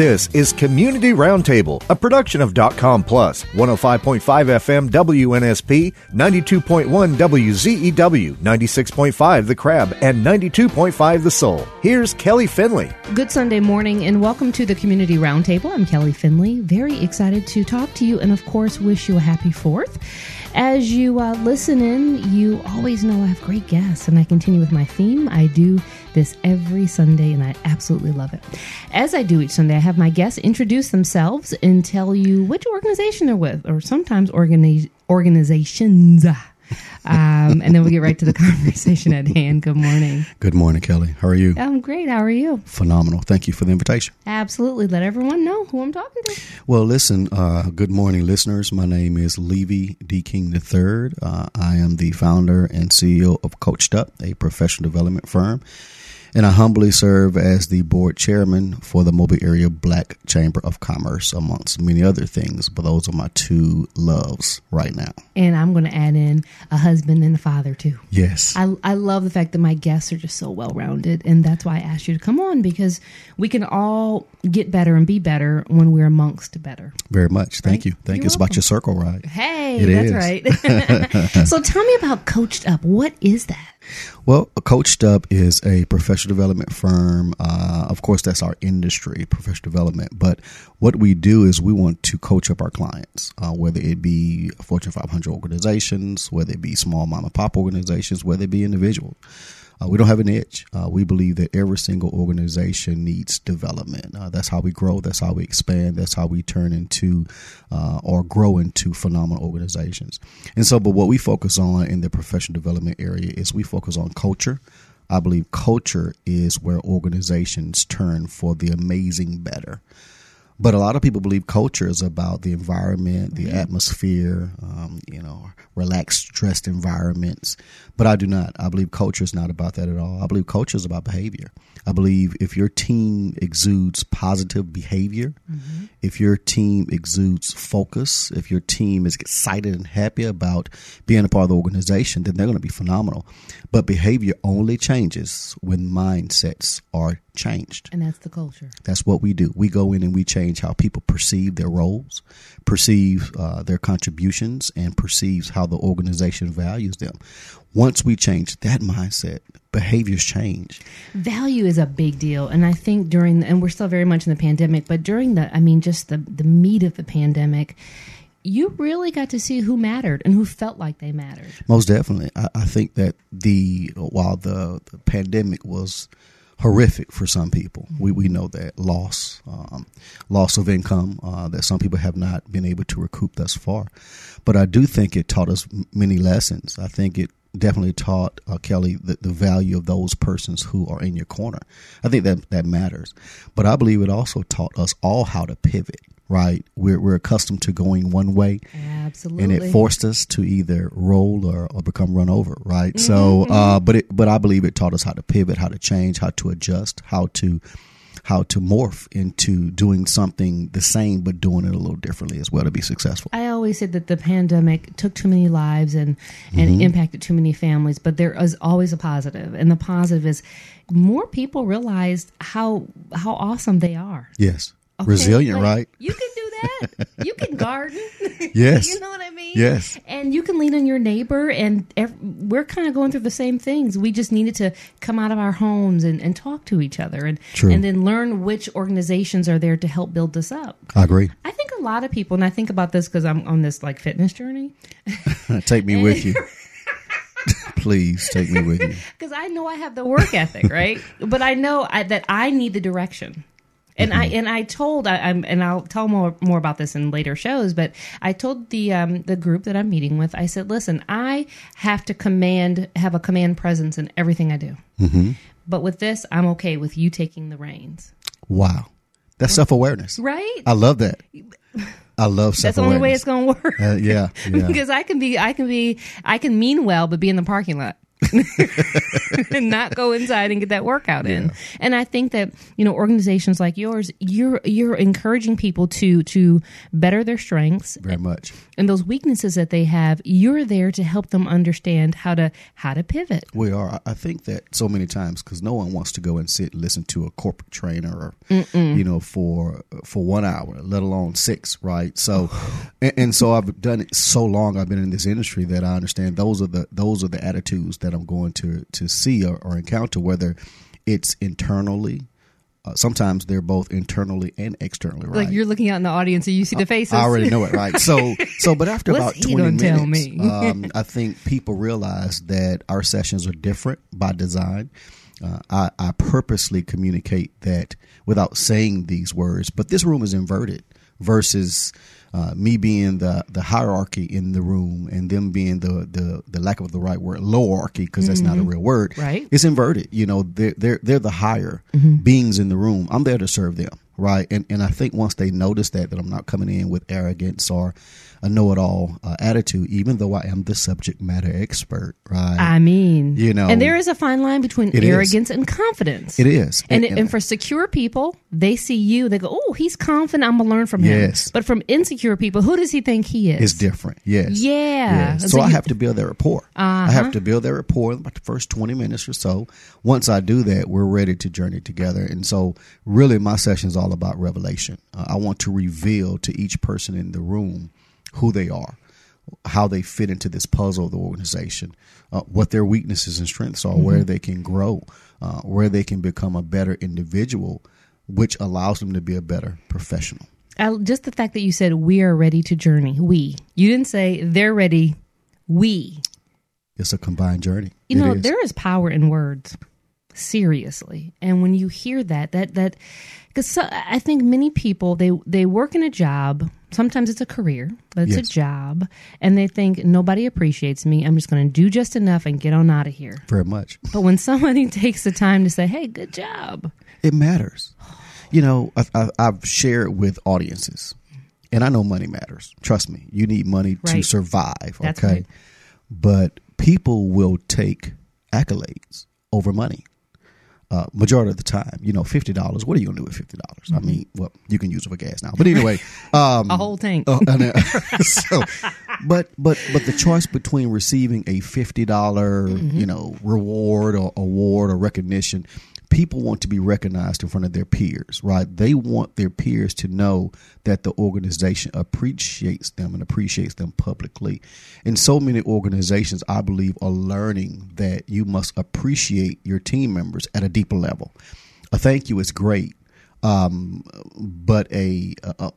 This is Community Roundtable, a production of .com Plus, 105.5 FM WNSP, 92.1 WZEW, 96.5 The Crab, and 92.5 The Soul. Here's Kelly Finley. Good Sunday morning and welcome to the Community Roundtable. I'm Kelly Finley. Very excited to talk to you and, of course, wish you a happy fourth. As you uh, listen in, you always know I have great guests, and I continue with my theme. I do this every Sunday, and I absolutely love it. As I do each Sunday, I have my guests introduce themselves and tell you which organization they're with, or sometimes organi- organizations. Um, and then we'll get right to the conversation at hand. Good morning. Good morning, Kelly. How are you? I'm great. How are you? Phenomenal. Thank you for the invitation. Absolutely. Let everyone know who I'm talking to. Well, listen, uh, good morning, listeners. My name is Leavie D. King III. Uh, I am the founder and CEO of Coached Up, a professional development firm and I humbly serve as the board chairman for the Mobile Area Black Chamber of Commerce, amongst many other things. But those are my two loves right now. And I'm going to add in a husband and a father too. Yes. I, I love the fact that my guests are just so well rounded. And that's why I asked you to come on because we can all get better and be better when we're amongst better. Very much. Thank right? you. Thank You're you. It's welcome. about your circle, right? Hey, it that's is. right. so tell me about Coached Up. What is that? Well, Coached Up is a professional development firm. Uh, of course, that's our industry, professional development. But what we do is we want to coach up our clients, uh, whether it be Fortune 500 organizations, whether it be small mom and pop organizations, whether it be individuals. Uh, we don't have an itch. Uh, we believe that every single organization needs development. Uh, that's how we grow. That's how we expand. That's how we turn into uh, or grow into phenomenal organizations. And so, but what we focus on in the professional development area is we focus on culture. I believe culture is where organizations turn for the amazing better. But a lot of people believe culture is about the environment, the mm-hmm. atmosphere, um, you know, relaxed, stressed environments. But I do not. I believe culture is not about that at all. I believe culture is about behavior. I believe if your team exudes positive behavior, mm-hmm. if your team exudes focus, if your team is excited and happy about being a part of the organization, then they're going to be phenomenal. But behavior only changes when mindsets are changed. And that's the culture. That's what we do. We go in and we change how people perceive their roles, perceive uh, their contributions, and perceives how the organization values them. Once we change that mindset, behaviors change. Value is a big deal, and I think during the, and we're still very much in the pandemic, but during the I mean just the the meat of the pandemic you really got to see who mattered and who felt like they mattered. Most definitely. I, I think that the while the, the, pandemic was horrific for some people, mm-hmm. we, we know that loss, um, loss of income uh, that some people have not been able to recoup thus far. But I do think it taught us many lessons. I think it definitely taught uh, Kelly the, the value of those persons who are in your corner. I think that that matters. But I believe it also taught us all how to pivot. Right, we're we're accustomed to going one way, absolutely, and it forced us to either roll or, or become run over. Right, mm-hmm. so uh, but it but I believe it taught us how to pivot, how to change, how to adjust, how to how to morph into doing something the same but doing it a little differently as well to be successful. I always said that the pandemic took too many lives and and mm-hmm. impacted too many families, but there is always a positive, and the positive is more people realized how how awesome they are. Yes. Okay, Resilient, like, right? You can that. you can garden. Yes. you know what I mean? Yes. And you can lean on your neighbor, and we're kind of going through the same things. We just needed to come out of our homes and, and talk to each other and, True. and then learn which organizations are there to help build us up. I agree. I think a lot of people, and I think about this because I'm on this like fitness journey. Take me with you. Please take me with you. Because I know I have the work ethic, right? but I know I, that I need the direction. And mm-hmm. I and I told I, am and I'll tell more more about this in later shows. But I told the um, the group that I'm meeting with, I said, listen, I have to command have a command presence in everything I do. Mm-hmm. But with this, I'm okay with you taking the reins. Wow, that's self awareness, right? I love that. I love That's the only way it's going to work. Uh, yeah, yeah. because I can be, I can be, I can mean well, but be in the parking lot. and not go inside and get that workout in. And I think that, you know, organizations like yours, you're you're encouraging people to to better their strengths Very much. and those weaknesses that they have, you're there to help them understand how to how to pivot. We are. I- think that so many times because no one wants to go and sit and listen to a corporate trainer, or, you know, for for one hour, let alone six, right? So, and, and so I've done it so long. I've been in this industry that I understand those are the those are the attitudes that I'm going to to see or, or encounter, whether it's internally. Uh, sometimes they're both internally and externally, right? Like you're looking out in the audience and you see the faces. I already know it, right? So, so, but after about twenty minutes, um, I think people realize that our sessions are different by design. Uh, I, I purposely communicate that without saying these words, but this room is inverted versus uh, me being the the hierarchy in the room and them being the the, the lack of the right word lowarchy because that's not a real word. Right. It's inverted. You know, they're they're they're the higher beings in the room. I'm there to serve them, right? And and I think once they notice that that I'm not coming in with arrogance or a know-it-all uh, attitude, even though I am the subject matter expert, right? I mean, You know, and there is a fine line between it is. arrogance and confidence. it is, And, and, for secure people, they see you, they go, "Oh, he's confident. I'm gonna learn from him." Yes. But from insecure people, who does he think he is? it's different. Yes. Yeah. Yes. And So, so I have to build that rapport. I have to build that rapport in about the first 20 minutes or so. Once I do that, we're ready to journey together. And so, really, my session is all about revelation. Uh, I want to reveal to each person in the room who they are, how they fit into this puzzle of the organization, uh, what their weaknesses and strengths are, where they can grow, uh, where they can become a better individual, which allows them to be a better professional. I, just the fact that you said we are ready to journey. We. You didn't say they're ready. We. It's a combined journey. You know, is. there is power in words. Seriously, and when you hear that, that that because so, I think many people they they work in a job. Sometimes it's a career, but it's Yes. a job, and they think nobody appreciates me. I'm just going to do just enough and get on out of here. very much. But when somebody takes the time to say, "Hey, good job," It matters. You know, I've, I've- I've shared with audiences, and I know money matters. Trust me, you need money to Right. survive. That's okay, right. but people will take accolades over money. Uh, majority of the time, you know, fifty dollars. What are you gonna do with fifty dollars? I mean, well, you can use it for gas now, but anyway, um, a whole tank. And, uh, so, but but but the choice between receiving a fifty dollar, you know reward or award or recognition, people want to be recognized in front of their peers, right? They want their peers to know that the organization appreciates them and appreciates them publicly. And so many organizations, I believe, are learning that you must appreciate your team members at a deeper level. A thank you is great, um, but a, a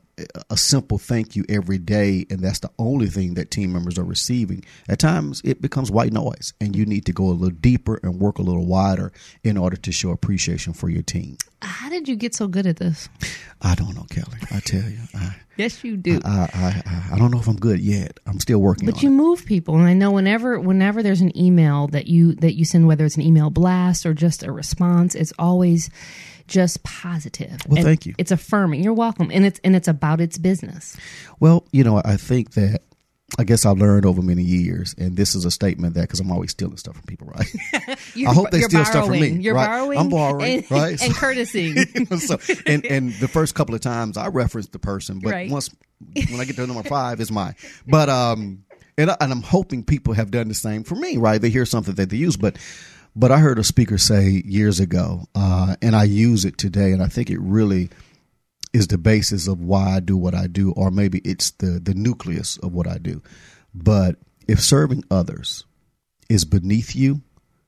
a simple thank you every day, and that's the only thing that team members are receiving. At times, it becomes white noise, and you need to go a little deeper and work a little wider in order to show appreciation for your team. How did you get so good at this? I don't know, Kelly. I tell you, I Yes, you do. I I, I, I don't know if I'm good yet. I'm still working But you it. move people, and I know whenever whenever there's an email that you that you send, whether it's an email blast or just a response, it's always just positive. Well, And thank you. It's affirming. You're welcome, and it's and it's about its business. Well, you know, I think that I guess I've learned over many years, and this is a statement that because I'm always stealing stuff from people, right? I hope they steal stuff from borrowing. me. You're right? borrowing. I'm borrowing, and, right? And courtesy. so, and and the first couple of times I reference the person, but Right. once when I get to number five, it's mine. But um, and I, and I'm hoping people have done the same for me, right? They hear something that they use, but but I heard a speaker say years ago, uh, and I use it today, and I think it really is the basis of why I do what I do, or maybe it's the the nucleus of what I do. But if serving others is beneath you,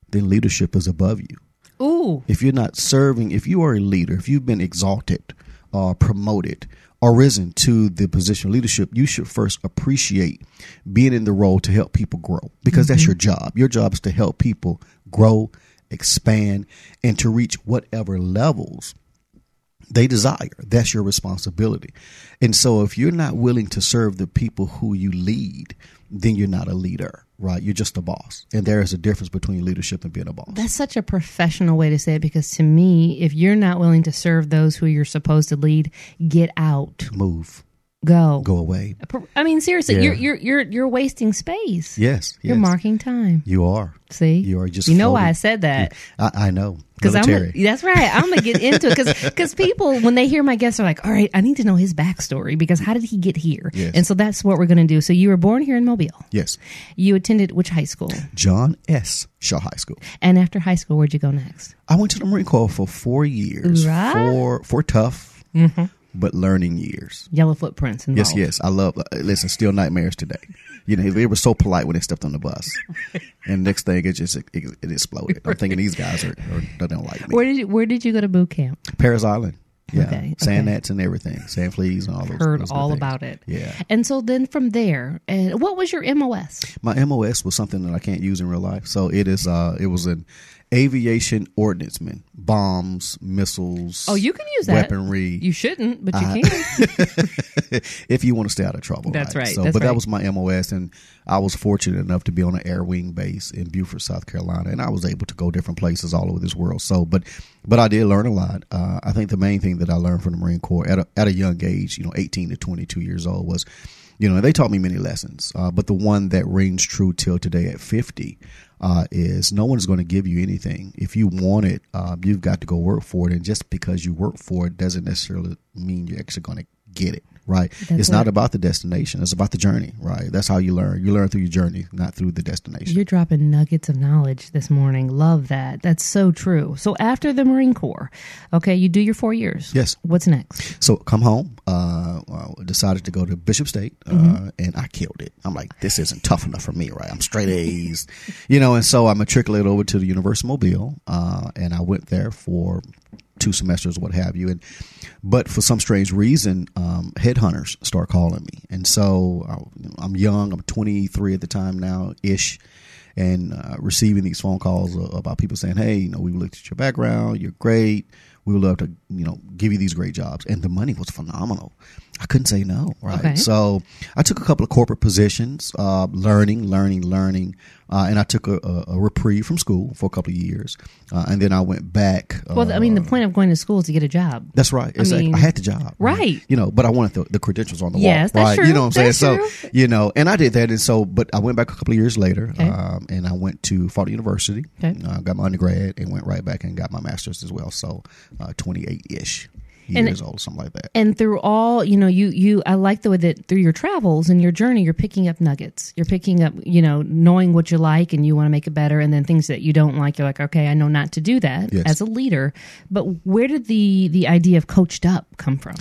then leadership is above you Ooh, if you're not serving, if you are a leader, if you've been exalted or promoted or risen to the position of leadership, you should first appreciate being in the role to help people grow because that's your job. Your job is to help people grow, expand, and to reach whatever levels they desire. That's your responsibility. And so if you're not willing to serve the people who you lead, then you're not a leader, right? You're just a boss. And there is a difference between leadership and being a boss. that's such a professional way to say it. Because to me, if you're not willing to serve those who you're supposed to lead, get out. Move. Go. go away. I mean, seriously, Yeah. you're you're you're you're wasting space. Yes, You're marking time. You are. See, You are just You know why I said that? I, I know. Because I'm that's right. I'm gonna get into it because because people when they hear my guests are like, all right, I need to know his backstory because how did he get here? Yes. And so that's what we're gonna do. So you were born here in Mobile. yes. You attended which high school? John S. Shaw High School. And after high school, where'd you go next? I went to the Marine Corps for four years. Hoorah. For for tough, mm-hmm. But learning years. Yellow footprints Yes, involved. yes. I love. Uh, listen, still nightmares today. You know, they were so polite when they stepped on the bus, and next thing it just it, it exploded. I'm thinking these guys are, are they don't like me. Where did you Where did you go to boot camp? Parris Island. Yeah, Okay, sand okay. nets and everything, sand fleas and all those. Heard those all things. about it. Yeah, And so then from there, and what was your MOS? my MOS was something that I can't use in real life. So it is. Uh, it was an aviation ordnanceman, bombs, missiles. Oh, you can use that. weaponry. You shouldn't, but you I- can. if you want to stay out of trouble. That's right, So, that's but right. that was my MOS, and I was fortunate enough to be on an air wing base in Beaufort, South Carolina, and I was able to go different places all over this world. So, but but I did learn a lot. Uh, I think the main thing that I learned from the Marine Corps at a, at a young age, you know, eighteen to twenty two years old, was, you know, they taught me many lessons. Uh, but the one that rings true till today at fifty. Uh, is no one's going to give you anything. If you want it, uh, you've got to go work for it. And just because you work for it doesn't necessarily mean you're actually going to get it. Right? That's it's not about the destination. It's about the journey. Right? That's how you learn. You learn through your journey, not through the destination. You're dropping nuggets of knowledge this morning. Love that. That's so true. So after the Marine Corps, okay, you do your four years. Yes. What's next? So come home. Uh, uh, decided to go to Bishop State, uh, Mm-hmm. and I killed it. I'm like, this isn't tough enough for me, right? I'm straight A's, you know. And so I matriculated over to the University of Mobile, uh, and I went there for two semesters, what have you. And but for some strange reason, um, headhunters start calling me, and so uh, I'm young. I'm 23 at the time now, ish. And uh, receiving these phone calls about people saying, "Hey, you know, we looked at your background. You're great. We would love to, you know, give you these great jobs." And the money was phenomenal. I couldn't say no, right? Okay. So I took a couple of corporate positions, uh, learning, learning, learning, uh, and I took a, a, a reprieve from school for a couple of years, uh, and then I went back. Uh, Well, I mean, the point of going to school is to get a job. that's right. I like mean- I had the job, Right. You know, but I wanted the, the credentials on the Yes, wall, that's right? true. You know what I'm That's saying? true. So, you know, and I did that, and so, but I went back a couple of years later, Okay. um, and I went to Florida University, Okay. uh, got my undergrad, and went right back and got my master's as well. So, uh, 28 ish And- years old, something like that. And through all, you know, you you I like the way that through your travels and your journey, you're picking up nuggets. You're picking up, you know, knowing what you like and you want to make it better, and then things that you don't like, you're like, okay, I know not to do that Yes. as a leader. But where did the the idea of coached up come from?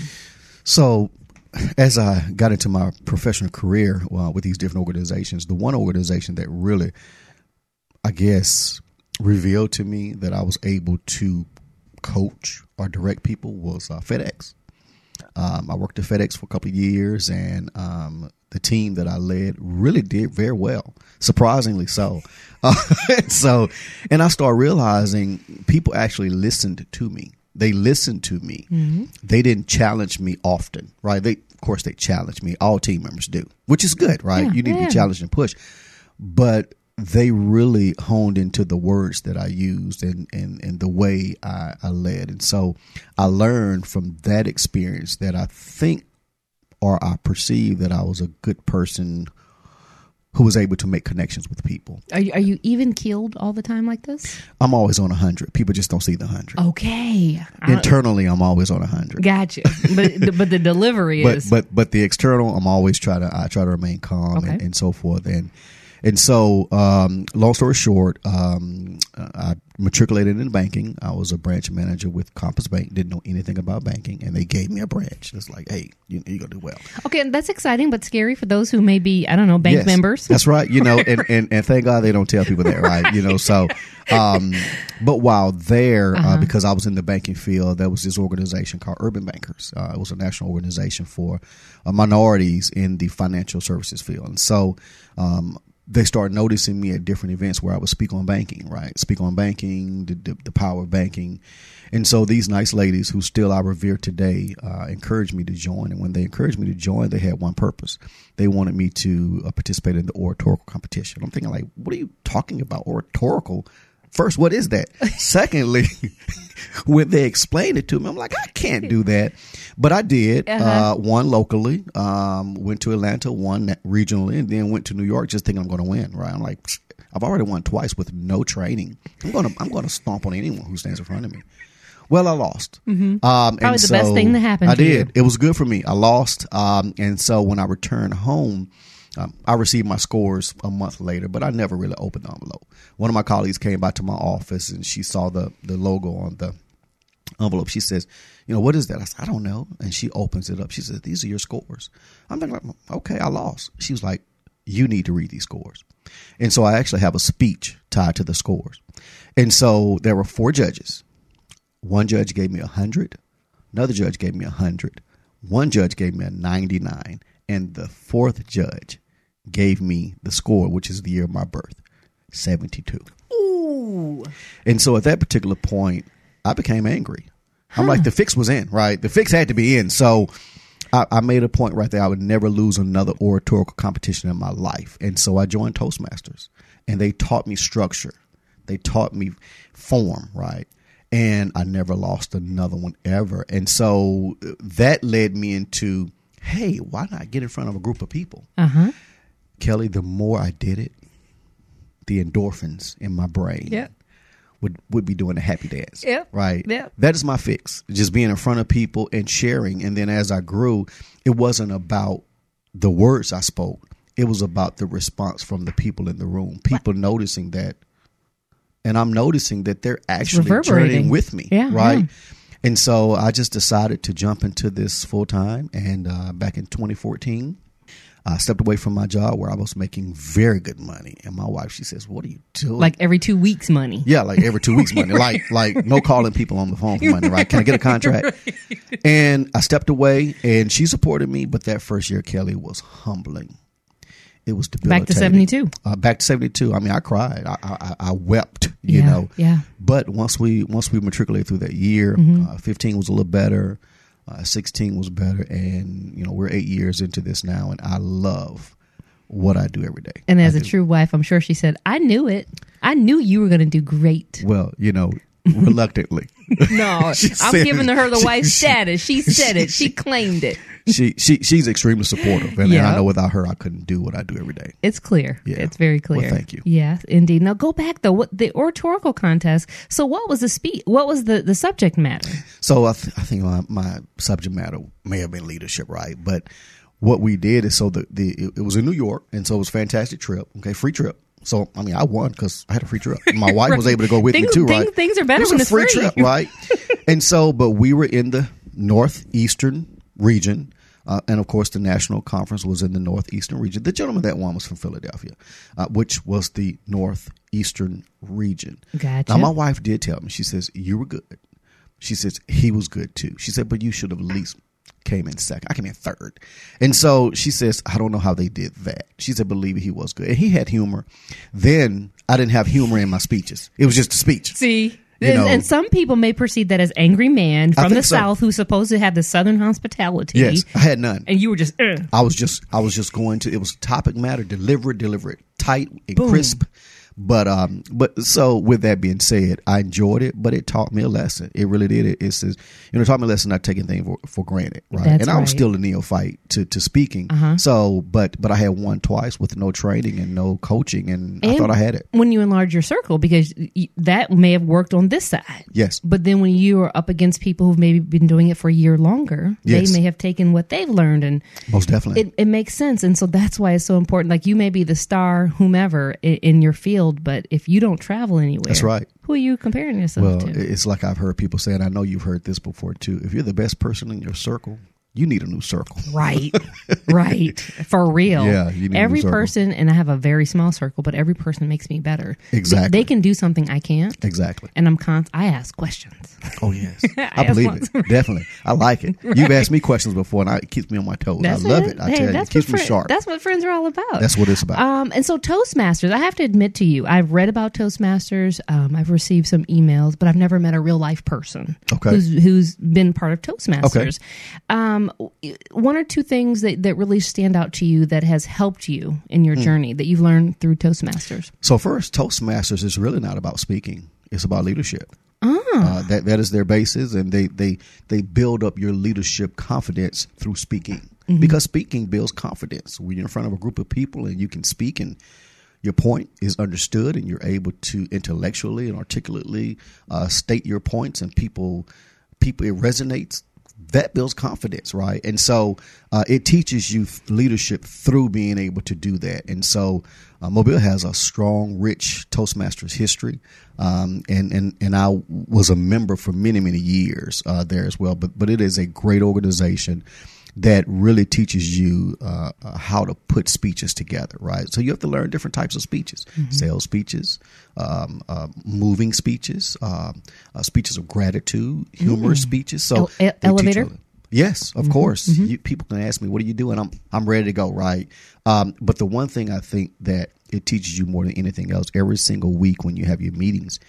So, as I got into my professional career uh, with these different organizations, the one organization that really, I guess, revealed to me that I was able to coach or direct people was uh, FedEx. Um, I worked at FedEx for a couple of years, and um, the team that I led really did very well, surprisingly so. Uh, so, and I started realizing people actually listened to me. They listened to me. They didn't challenge me often, right? They, of course, they challenge me. All team members do, which is good, right? Yeah, you need to be challenged and pushed, but they really honed into the words that I used and, and, and the way I, I led. And so I learned from that experience that I think or I perceive that I was a good person who was able to make connections with people. Are you, are you even killed all the time like this? I'm always on 100. People just don't see the 100. Okay, Internally, I'm always on 100. gotcha. But but the delivery but is but but the external, I'm always try to I try to remain calm and, and so forth. And and so, um, long story short, um, I matriculated in banking. I was a branch manager with Compass Bank. Didn't know anything about banking, and they gave me a branch. It's like, hey, you, you're gonna do well. okay. and That's exciting, but scary for those who may be I don't know bank Yes, members. That's right. You know, and, and, and thank God they don't tell people that, right? You know, so, um, but while there, uh Uh-huh. because I was in the banking field, there was this organization called Urban Bankers. Uh, it was a national organization for uh, minorities in the financial services field. And so, um, they started noticing me at different events where I would speak on banking, right? Speak on banking, the, the, the power of banking. And so these nice ladies who still I revere today uh, encouraged me to join. And when they encouraged me to join, they had one purpose. They wanted me to uh, participate in the oratorical competition. I'm thinking, like, what are you talking about? Oratorical? First, what is that? Secondly, when they explained it to me, I'm like, I can't do that. But I did. Uh-huh. Uh, one locally, um, went to Atlanta, one regionally, and then went to New York just thinking I'm going to win. Right? I'm like, I've already won twice with no training. I'm going to I'm going to stomp on anyone who stands in front of me. Well, I lost. Um, Probably and the best thing that happened I to you. did. It was good for me. I lost, um, and so when I returned home, um, I received my scores a month later, but I never really opened the envelope. One of my colleagues came by to my office and she saw the the logo on the envelope. She says, "You know what is that?" I said, "I don't know." And she opens it up. She says, "These are your scores." I'm like, "Okay, I lost." She was like, "You need to read these scores." And so I actually have a speech tied to the scores. And so there were four judges. One judge gave me a hundred. Another judge gave me a hundred. One judge gave me a ninety-nine, and the fourth judge gave me the score, which is the year of my birth, seventy-two. Ooh. And so at that particular point, I became angry. I'm like, the fix was in, right? The fix had to be in. So I, I made a point right there. I would never lose another oratorical competition in my life. And so I joined Toastmasters and they taught me structure. They taught me form, right? And I never lost another one ever. And so that led me into, hey, why not get in front of a group of people? Uh huh. Kelly, the more I did it, the endorphins in my brain Yep. would, would be doing a happy dance. Yep. Right. Yep. That is my fix. Just being in front of people and sharing. And then as I grew, it wasn't about the words I spoke. It was about the response from the people in the room. People noticing that and I'm noticing that they're actually reverberating. journeying with me. Yeah, Right. yeah. And so I just decided to jump into this full time. And uh, back in 2014, I stepped away from my job where I was making very good money. And my wife, she says, "What are you doing?" Like every two weeks, money. Yeah, like every two weeks money. Like like no calling people on the phone for money, right? Can I get a contract? And I stepped away and she supported me, but that first year, Kelly, was humbling. It was debilitating. Back to 72. Uh, back to seventy two. I mean, I cried. I I, I wept. You Yeah, know. yeah. But once we once we matriculated through that year, Mm-hmm. uh, fifteen was a little better. Uh, Sixteen was better, and you know we're eight years into this now, and I love what I do every day. And as I a do. true wife, I'm sure she said, I knew it. I knew you were going to do great. well, you know, reluctantly. No, I'm giving her the she- wife status. She said it. She she- claimed it. she she she's extremely supportive, and, Yeah. I know without her, I couldn't do what I do every day. It's clear. Yeah. It's very Well, clear. thank you. Yes, indeed. Now go back though. What the oratorical contest? So what was the speech? What was the the subject matter? So I, th- I think my, my subject matter may have been leadership, right? But what we did is so the, the it, it was in New York, and so it was a fantastic trip. Okay, free trip. So I mean, I won because I had a free trip. My wife was able to go with Things- me too, things- right? things are better it was when a it's free free. trip, right? and so, but we were in the northeastern region. Uh, and of course, the national conference was in the northeastern region. The gentleman that won was from Philadelphia, uh, which was the northeastern region. Gotcha. Now, my wife did tell me. She says you were good. She says he was good too. She said, but you should have at least came in second. I came in third. And so she says, I don't know how they did that. She said, believe me, he was good. And he had humor. Then I didn't have humor in my speeches. It was just a speech. See. You and, know- and some people may perceive that as angry man from the so. south who's supposed to have the southern hospitality. Yes, I had none. And you were just, "Ugh." I was just I was just going to it was topic matter, deliver it, deliver it tight and Boom. crisp. But um but so with that being said, I enjoyed it, but it taught me a lesson. It really did. It, it says you know, it taught me a lesson not taking things for, for granted. Right. That's and I was right. still a neophyte to, to speaking. Uh-huh. So but but I had won twice with no training and no coaching and, I thought I had it. When you enlarge your circle, because y- that may have worked on this side. Yes. But then when you are up against people who've maybe been doing it for a year longer, Yes. they may have taken what they've learned and Most definitely. it, it makes sense. And so that's why it's so important. Like you may be the star, whomever in, in your field, but if you don't travel anywhere, That's right. Who are you comparing yourself Well, to? it's like I've heard people say, and I know you've heard this before too. If you're the best person in your circle, you need a new circle. Right, right, for real. Yeah, you need a every person, and I have a very small circle, but every person makes me better. Exactly. they, they can do something I can't, Exactly. and I'm con. I ask questions. Oh yes, I I believe it. Definitely, I like it. You've asked me questions before, and I, it keeps me on my toes. That's I love it. I Hey, tell you, it that's keeps me sharp. That's what friends are all about. That's what it's about. Um, and so Toastmasters, I have to admit to you, I've read about Toastmasters. Um, I've received some emails, but I've never met a real life person Okay. who's who's been part of Toastmasters. Um, um, one or two things that, that really stand out to you that has helped you in your journey that you've learned through Toastmasters? So first, Toastmasters is really not about speaking; it's about leadership. Uh, that that is their basis, and they they they build up your leadership confidence through speaking because speaking builds confidence. When you're in front of a group of people and you can speak and your point is understood and you're able to intellectually and articulately uh, state your points and people people it resonates that builds confidence right? And so uh, it teaches you leadership through being able to do that. And so uh, mobile has a strong rich toastmasters history um, and, and and i was a member for many many years uh, there as well. But but it is a great organization that really teaches you uh, uh, how to put speeches together, right? So you have to learn different types of speeches: sales speeches, um, uh, moving speeches, um, uh, speeches of gratitude, humorous speeches. So they elevator? Yes, of course. You, people can ask me, "What are you doing?" I'm I'm ready to go, right? Um, but the one thing I think that it teaches you more than anything else, every single week when you have your meetings,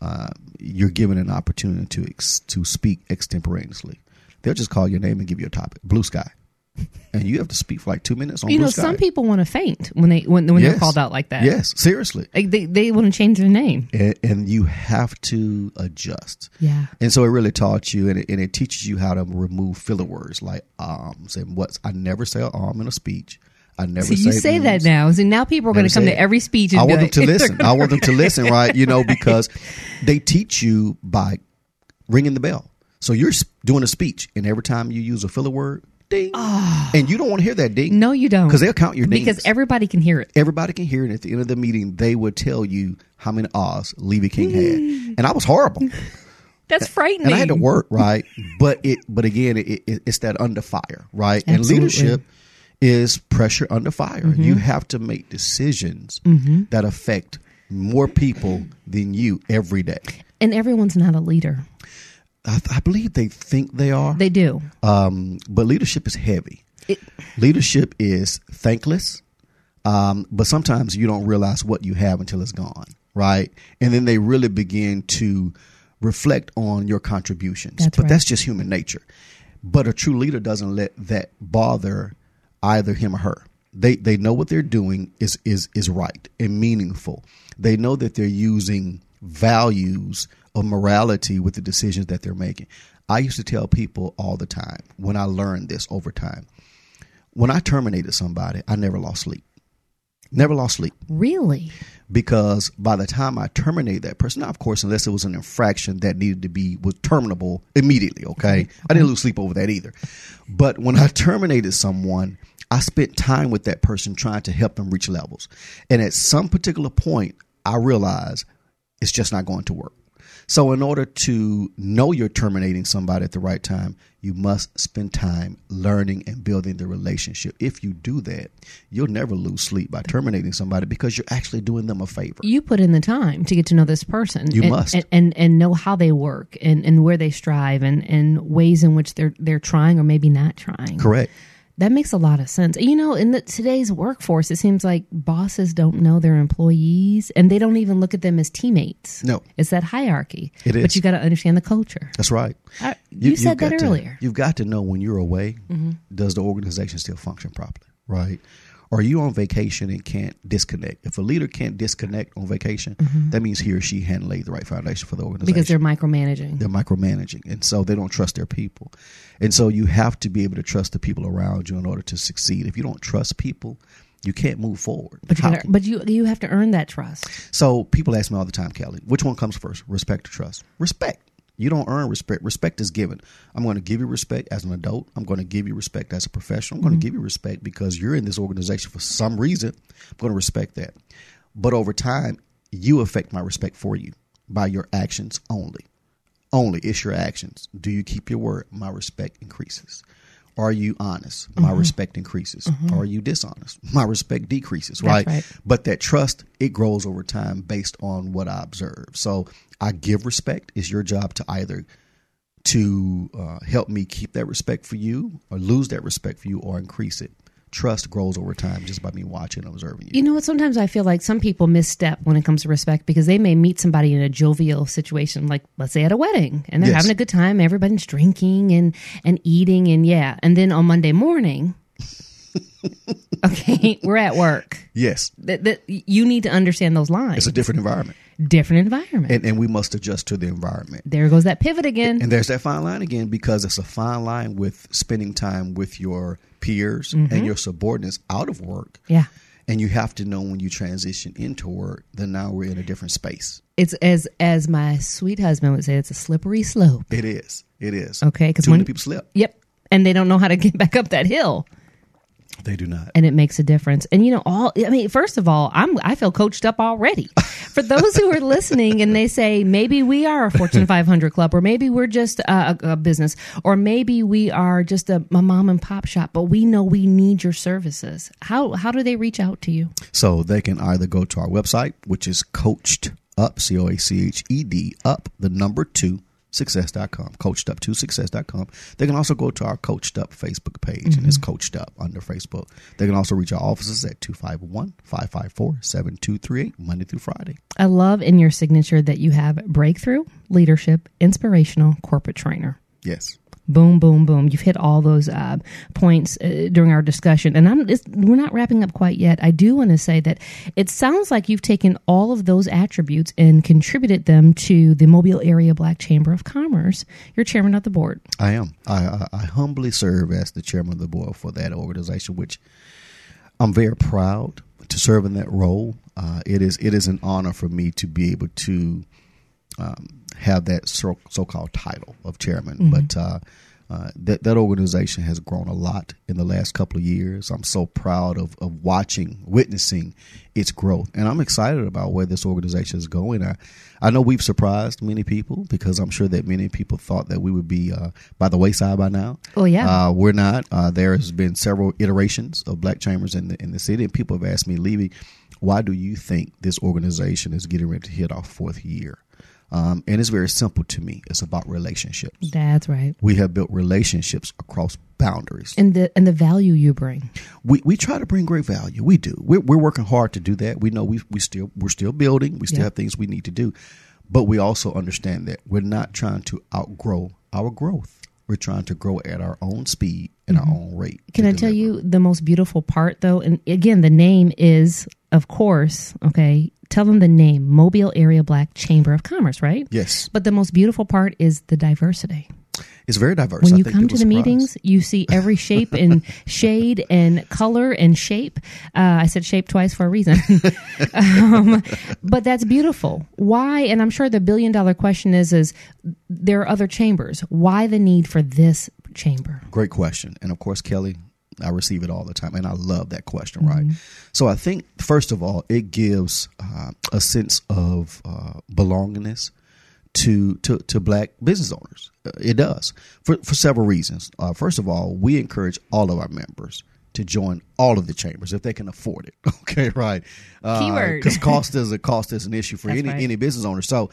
uh, you're given an opportunity to ex- to speak extemporaneously. They'll just call your name and give you a topic, blue sky, and you have to speak for like two minutes on You blue know, sky. some people want to faint when they when, when they're Yes. called out like that. Yes, seriously, Like they, they want to change their name. and, and you have to adjust. Yeah. And so it really taught you, and it, and it teaches you how to remove filler words like arms and what's. I never say arm um in a speech. I never So you say that now. So now people are going Never to come say to it. every speech and I be want them like, to listen. I want them to listen, right? You know, because they teach you by ringing the bell. So you're doing a speech, and every time you use a filler word, ding, and you don't want to hear that ding. No, you don't. because they'll count your dings. because everybody can hear it. everybody can hear it. At the end of the meeting, they would tell you how many ahs Leavie King had, and I was horrible. That's frightening. and I had to work right, but it but again it, it, it's that under fire right, and leadership is pressure under fire. Mm-hmm. You have to make decisions that affect more people than you every day. And everyone's not a leader. I, I believe they think they are, They do. um, but leadership is heavy. It- leadership is thankless, um, but sometimes you don't realize what you have until it's gone, right? And then they really begin to reflect on your contributions. That's but right. that's just human nature. But a true leader doesn't let that bother either him or her. They they know what they're doing is is is right and meaningful. They know that they're using values of morality with the decisions that they're making. I used to tell people all the time when I learned this over time. When I terminated somebody, I never lost sleep. Never lost sleep Really? because by the time I terminated that person, now of course, unless it was an infraction that needed to be was terminable immediately. Okay, mm-hmm. I didn't lose sleep over that either. But when I terminated someone, I spent time with that person trying to help them reach levels, and at some particular point, I realized it's just not going to work. So, in order to know you're terminating somebody at the right time, you must spend time learning and building the relationship. If you do that, you'll never lose sleep by terminating somebody because you're actually doing them a favor. You put in the time to get to know this person. You and, must. and, and and know how they work and, and where they strive and, and ways in which they're they're trying or maybe not trying. Correct. That makes a lot of sense. You know, in the, today's workforce, it seems like bosses don't know their employees and they don't even look at them as teammates. No. It's that hierarchy. It is. But you got to understand the culture. That's right. I, you, you've said that earlier. Mm-hmm. You've got to know when you're away, does the organization still function properly, right? Or are you on vacation and can't disconnect? If a leader can't disconnect on vacation, that means he or she hadn't laid the right foundation for the organization. Mm-hmm. Because they're micromanaging. they're micromanaging and so they don't trust their people and so you have to be able to trust the people around you in order to succeed if you don't trust people you can't move forward But you, gotta, but you you have to earn that trust. so people ask me all the time kelly which one comes first respect or trust respect you don't earn respect respect is given i'm going to give you respect as an adult i'm going to give you respect as a professional i'm going to mm-hmm. give you respect because you're in this organization for some reason i'm going to respect that but over time you affect my respect for you by your actions only only it's your actions. Do you keep your word? My respect increases. Are you honest? My mm-hmm. respect increases. Mm-hmm. Are you dishonest? My respect decreases, right? right. But that trust, it grows over time based on what I observe. So I give respect. It's your job to either to uh, help me keep that respect for you or lose that respect for you or increase it trust grows over time just by me watching and observing you. You know what? Sometimes I feel like some people misstep when it comes to respect because they may meet somebody in a jovial situation, like let's say at a wedding, and they're Yes. having a good time. Everybody's drinking and and eating, and yeah. And then on Monday morning, okay, we're at work. yes, That, that you need to understand those lines. it's a different environment, different environment. and, and we must adjust to the environment. there goes that pivot again. And there's that fine line again because it's a fine line with spending time with your peers Mm-hmm. and your subordinates out of work. yeah. And you have to know when you transition into work that now we're in a different space. It's as as my sweet husband would say, it's a slippery slope. It is. It is. Okay, 'cause too many people slip. Yep. And they don't know how to get back up that hill. They do not. and it makes a difference. And you know, all I mean, first of all, I'm I feel coached up already. For those who are listening and they say maybe we are a Fortune 500 club, or maybe we're just a, a business, or maybe we are just a, a mom and pop shop, but we know we need your services. How how do they reach out to you? So they can either go to our website, which is coached up, C O A C H E D, up, the number two, success.com, coached up to success.com. They can also go to our coached up Facebook page, and it's mm-hmm. coached up under Facebook. They can also reach our offices at 251 554 7238, Monday through Friday. I love in your signature that you have breakthrough, leadership, inspirational, corporate trainer. Yes. Boom, boom, boom. You've hit all those uh, points uh, during our discussion, and I'm. We're not wrapping up quite yet. I do want to say that it sounds like you've taken all of those attributes and contributed them to the Mobile Area Black Chamber of Commerce. You're chairman of the board. I am. I, I, I humbly serve as the chairman of the board for that organization, which I'm very proud to serve in that role. Uh, it is it is an honor for me to be able to um, have that so called title of chairman. But uh, uh, that that organization has grown a lot in the last couple of years. I'm so proud of, of watching, witnessing its growth, and I'm excited about where this organization is going. I I know we've surprised many people because I'm sure that many people thought that we would be uh, by the wayside by now. Oh, yeah. uh, we're not. Uh, there has been several iterations of black chambers in the in the city, and people have asked me, Leavie, why do you think this organization is getting ready to hit our fourth year? Um, and it's very simple to me. It's about relationships. That's right. We have built relationships across boundaries. And the and the value you bring. We, we try to bring great value. We do. We're, we're working hard to do that. We know we we still we're still building. We still Yeah. have things we need to do, but we also understand that we're not trying to outgrow our growth. We're trying to grow at our own speed and our own rate. Can I tell you the most beautiful part though? And again, the name is, of course, okay. Tell them the name, Mobile Area Black Chamber of Commerce, right? Yes, But the most beautiful part is the diversity. it's very diverse. When I you come to the surprised. meetings, you see every shape and shade and color and shape. Uh, I said shape twice for a reason. um, but that's beautiful. Why? And I'm sure the billion dollar question is: is there are other chambers? Why the need for this chamber? Great question. And of course, Kelly, I receive it all the time, and I love that question, right? So I think, first of all, it gives uh, a sense of uh, belongingness to, to, to black business owners. Uh, It does for, for several reasons. Uh, first of all, we encourage all of our members to join all of the chambers if they can afford it. Okay, right. Keyword. Because cost is a cost is an issue for That's any right. any business owner. So,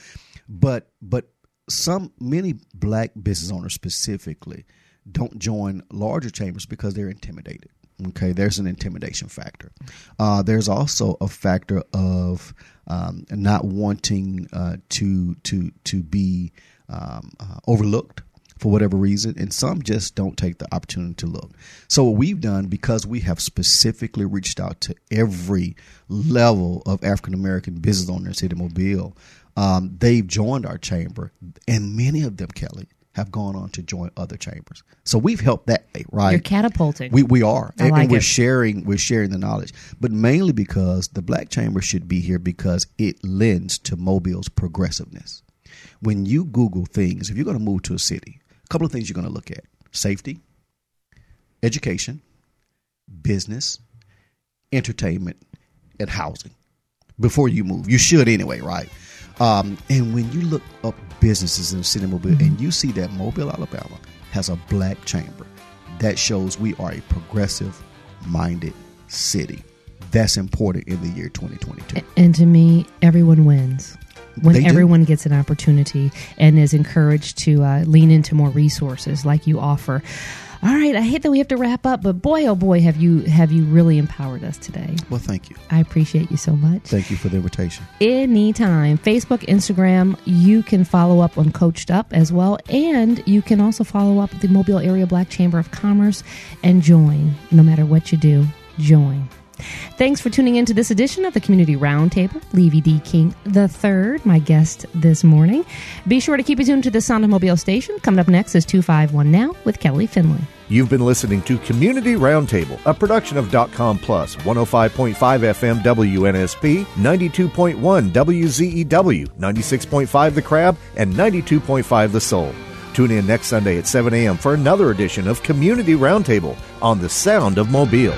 but but some many black business owners specifically don't join larger chambers because they're intimidated. Okay, there's an intimidation factor. Uh, there's also a factor of um, not wanting uh, to to to be um, uh, overlooked for whatever reason, and some just don't take the opportunity to look. So what we've done, because we have specifically reached out to every level of African American business owners in Mobile, um, they've joined our chamber, and many of them, Kelly, have gone on to join other chambers. So we've helped that way, right? You're catapulting. We we are, and, like and we're it. sharing we're sharing the knowledge, but mainly because the Black Chamber should be here because it lends to Mobile's progressiveness. When you Google things, if you're going to move to a city, a couple of things you're going to look at: safety, education, business, entertainment, and housing. Before you move, you should anyway, right? Um, and when you look up businesses in the city of Mobile, and you see that Mobile, Alabama, has a black chamber, that shows we are a progressive minded city. That's important in the year 2022. And to me, everyone wins when They do. everyone gets an opportunity and is encouraged to uh, lean into more resources like you offer. All right, I hate that we have to wrap up, but boy, oh boy, have you have you really empowered us today. Well, thank you. I appreciate you so much. Thank you for the invitation. Anytime. Facebook, Instagram, you can follow up on Coached Up as well. And you can also follow up with the Mobile Area Black Chamber of Commerce and join. No matter what you do, join. Thanks for tuning in to this edition of the Community Roundtable. Leavie D. King III, my guest this morning. Be sure to keep it tuned to the Sound of Mobile station. Coming up next is 251 Now with Kelly Finley. You've been listening to Community Roundtable, a production of .com Plus, 105.5 FM WNSP, 92.1 WZEW, 96.5 The Crab, and 92.5 The Soul. Tune in next Sunday at 7 a.m. for another edition of Community Roundtable on the Sound of Mobile.